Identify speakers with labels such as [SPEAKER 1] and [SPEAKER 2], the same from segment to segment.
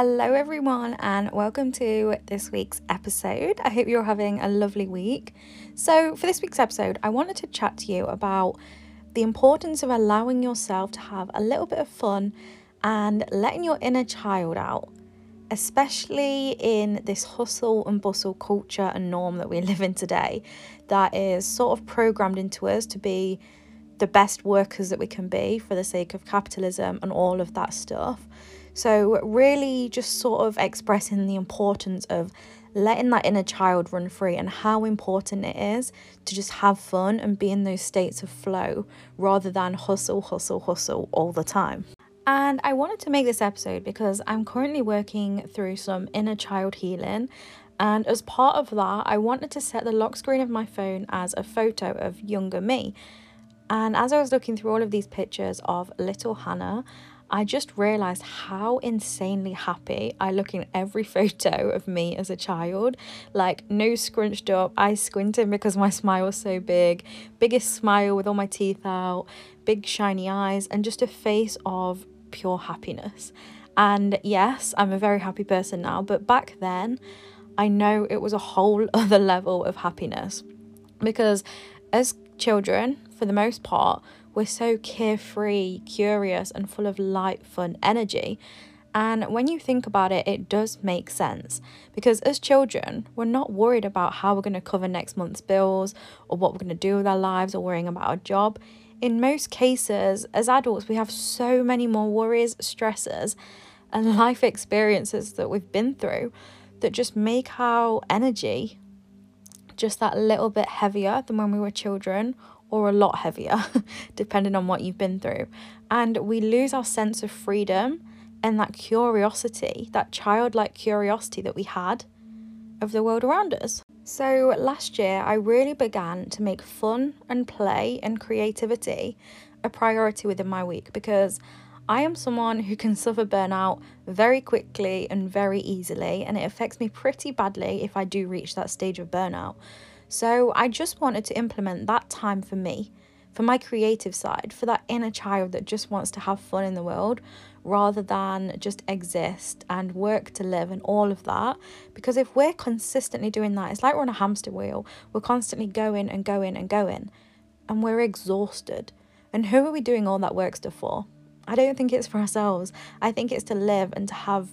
[SPEAKER 1] Hello, everyone, and welcome to this week's episode. I hope you're having a lovely week. So, for this week's episode, I wanted to chat to you about the importance of allowing yourself to have a little bit of fun and letting your inner child out, especially in this hustle and bustle culture and norm that we live in today, that is sort of programmed into us to be the best workers that we can be for the sake of capitalism and all of that stuff. So, really, just sort of expressing the importance of letting that inner child run free and how important it is to just have fun and be in those states of flow rather than hustle, hustle, hustle all the time. And I wanted to make this episode because I'm currently working through some inner child healing. And as part of that, I wanted to set the lock screen of my phone as a photo of younger me. And as I was looking through all of these pictures of little Hannah, I just realized how insanely happy I look in every photo of me as a child. Like, nose scrunched up, eyes squinting because my smile was so big, biggest smile with all my teeth out, big shiny eyes, and just a face of pure happiness. And yes, I'm a very happy person now, but back then, I know it was a whole other level of happiness because as children, for the most part, we're so carefree, curious, and full of light, fun energy. And when you think about it, it does make sense because as children, we're not worried about how we're going to cover next month's bills or what we're going to do with our lives or worrying about our job. In most cases, as adults, we have so many more worries, stresses, and life experiences that we've been through that just make our energy just that little bit heavier than when we were children or a lot heavier, depending on what you've been through. And we lose our sense of freedom and that curiosity, that childlike curiosity that we had of the world around us. So last year, I really began to make fun and play and creativity a priority within my week because I am someone who can suffer burnout very quickly and very easily, and it affects me pretty badly if I do reach that stage of burnout. So I just wanted to implement that time for me, for my creative side, for that inner child that just wants to have fun in the world rather than just exist and work to live and all of that. Because if we're consistently doing that, it's like we're on a hamster wheel. We're constantly going and going and going, and we're exhausted. And who are we doing all that work stuff for? I don't think it's for ourselves. I think it's to live and to have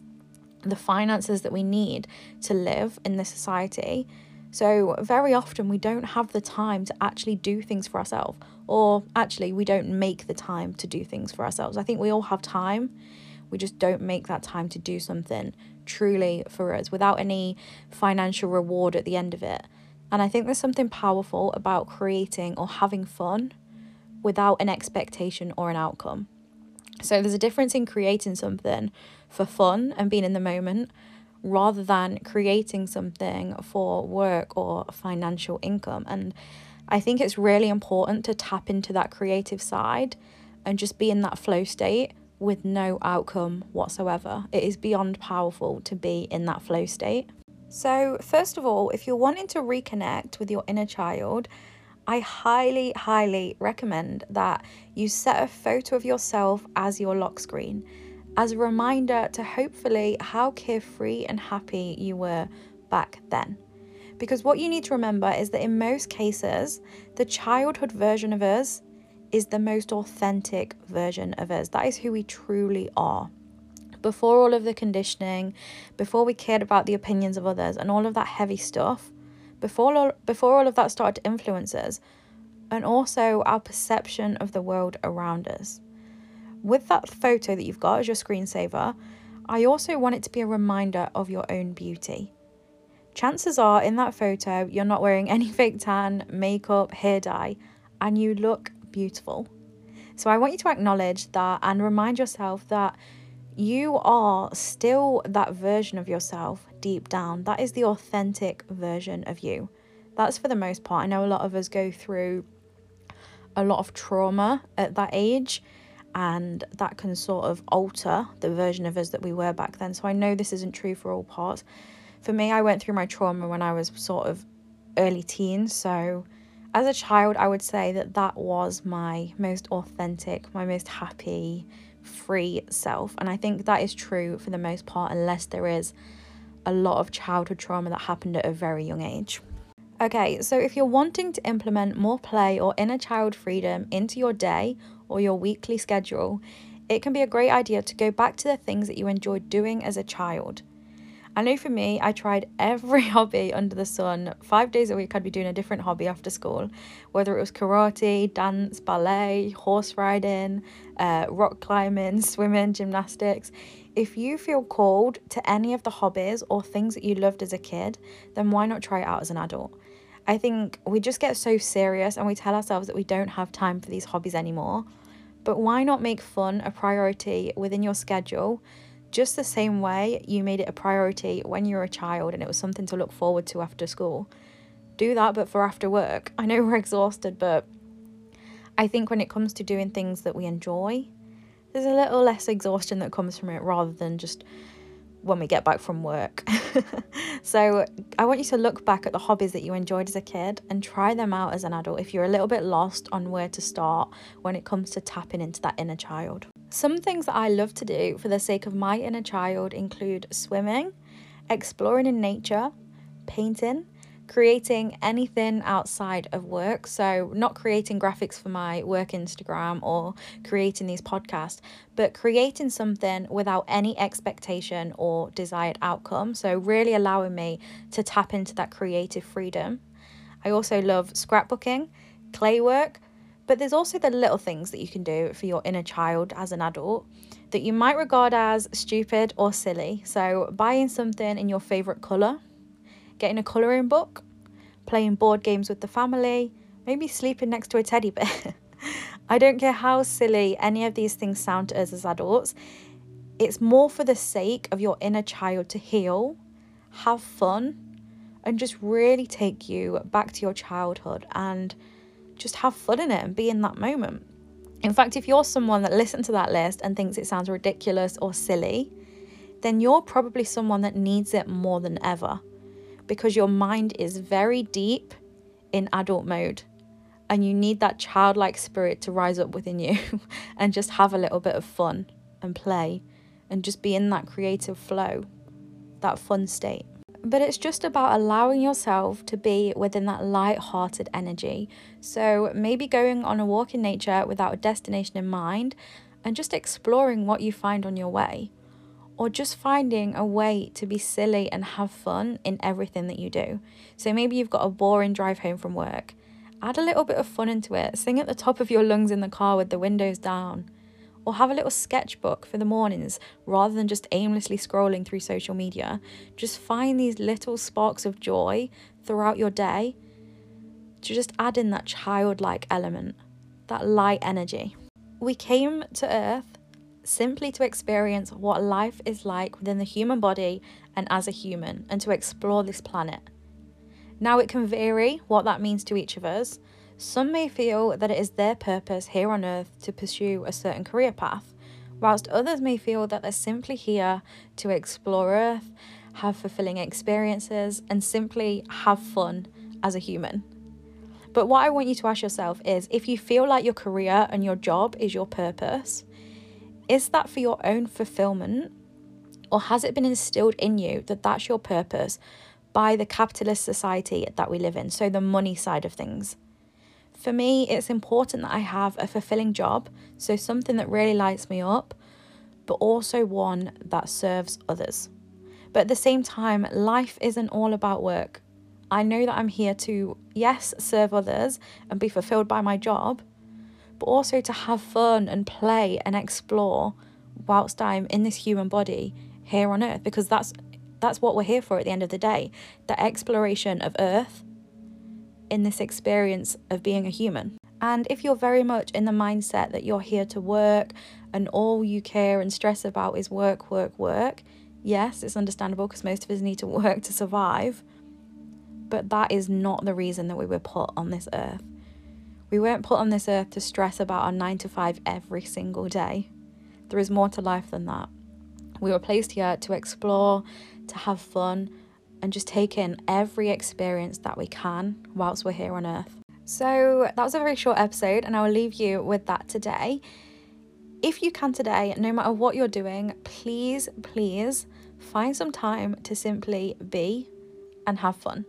[SPEAKER 1] the finances that we need to live in this society so, very often we don't have the time to actually do things for ourselves, or actually, we don't make the time to do things for ourselves. I think we all have time, we just don't make that time to do something truly for us without any financial reward at the end of it. And I think there's something powerful about creating or having fun without an expectation or an outcome. So, there's a difference in creating something for fun and being in the moment rather than creating something for work or financial income. And I think it's really important to tap into that creative side and just be in that flow state with no outcome whatsoever. It is beyond powerful to be in that flow state. So, first of all, if you're wanting to reconnect with your inner child, I highly, highly recommend that you set a photo of yourself as your lock screen as a reminder to hopefully how carefree and happy you were back then. Because what you need to remember is that in most cases, the childhood version of us is the most authentic version of us. That is who we truly are. Before all of the conditioning, before we cared about the opinions of others and all of that heavy stuff, before all, before all of that started to influence us, and also our perception of the world around us with that photo that you've got as your screensaver, I also want it to be a reminder of your own beauty. Chances are in that photo, you're not wearing any fake tan, makeup, hair dye, and you look beautiful. So I want you to acknowledge that and remind yourself that you are still that version of yourself deep down. That is the authentic version of you. That's for the most part. I know a lot of us go through a lot of trauma at that age and that can sort of alter the version of us that we were back then. So I know this isn't true for all parts. For me, I went through my trauma when I was sort of early teens. So as a child, I would say that that was my most authentic, my most happy, free self. And I think that is true for the most part, unless there is a lot of childhood trauma that happened at a very young age. Okay, so if you're wanting to implement more play or inner child freedom into your day or your weekly schedule, it can be a great idea to go back to the things that you enjoyed doing as a child. I know for me, I tried every hobby under the sun. Five days a week, I'd be doing a different hobby after school, whether it was karate, dance, ballet, horse riding, uh, rock climbing, swimming, gymnastics. If you feel called to any of the hobbies or things that you loved as a kid, then why not try it out as an adult? I think we just get so serious and we tell ourselves that we don't have time for these hobbies anymore. But why not make fun a priority within your schedule? Just the same way you made it a priority when you were a child and it was something to look forward to after school. Do that, but for after work. I know we're exhausted, but I think when it comes to doing things that we enjoy, there's a little less exhaustion that comes from it rather than just when we get back from work. so, I want you to look back at the hobbies that you enjoyed as a kid and try them out as an adult if you're a little bit lost on where to start when it comes to tapping into that inner child. Some things that I love to do for the sake of my inner child include swimming, exploring in nature, painting, creating anything outside of work. So, not creating graphics for my work Instagram or creating these podcasts, but creating something without any expectation or desired outcome. So, really allowing me to tap into that creative freedom. I also love scrapbooking, clay work, but there's also the little things that you can do for your inner child as an adult that you might regard as stupid or silly. So, buying something in your favorite colour getting a colouring book, playing board games with the family, maybe sleeping next to a teddy bear. I don't care how silly any of these things sound to us as adults, it's more for the sake of your inner child to heal, have fun, and just really take you back to your childhood and just have fun in it and be in that moment. In fact, if you're someone that listened to that list and thinks it sounds ridiculous or silly, then you're probably someone that needs it more than ever because your mind is very deep in adult mode and you need that childlike spirit to rise up within you and just have a little bit of fun and play and just be in that creative flow, that fun state. But it's just about allowing yourself to be within that light-hearted energy. So maybe going on a walk in nature without a destination in mind and just exploring what you find on your way or just finding a way to be silly and have fun in everything that you do. So maybe you've got a boring drive home from work. Add a little bit of fun into it. Sing at the top of your lungs in the car with the windows down. Or have a little sketchbook for the mornings rather than just aimlessly scrolling through social media. Just find these little sparks of joy throughout your day to just add in that childlike element, that light energy. We came to Earth simply to experience what life is like within the human body and as a human, and to explore this planet. Now, it can vary what that means to each of us. Some may feel that it is their purpose here on earth to pursue a certain career path, whilst others may feel that they're simply here to explore earth, have fulfilling experiences, and simply have fun as a human. But what I want you to ask yourself is if you feel like your career and your job is your purpose, is that for your own fulfillment? Or has it been instilled in you that that's your purpose by the capitalist society that we live in? So, the money side of things. For me, it's important that I have a fulfilling job, so something that really lights me up, but also one that serves others. But at the same time, life isn't all about work. I know that I'm here to, yes, serve others and be fulfilled by my job, but also to have fun and play and explore whilst I'm in this human body here on earth because that's that's what we're here for at the end of the day the exploration of earth in this experience of being a human. And if you're very much in the mindset that you're here to work and all you care and stress about is work work work yes it's understandable because most of us need to work to survive but that is not the reason that we were put on this earth we weren't put on this earth to stress about our nine to five every single day. There is more to life than that. We were placed here to explore, to have fun, and just take in every experience that we can whilst we're here on earth. So that was a very short episode, and I will leave you with that today. if you can today, no matter what you're doing, please, please find some time to simply be and have fun.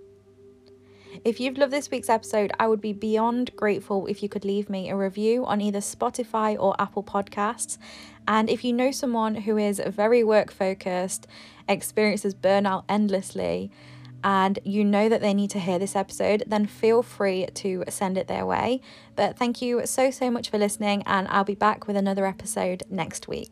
[SPEAKER 1] If you've loved this week's episode, I would be beyond grateful if you could leave me a review on either Spotify or Apple Podcasts. And if you know someone who is very work focused, experiences burnout endlessly, and you know that they need to hear this episode, then feel free to send it their way. But thank you so, so much for listening, and I'll be back with another episode next week.